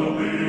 the wind.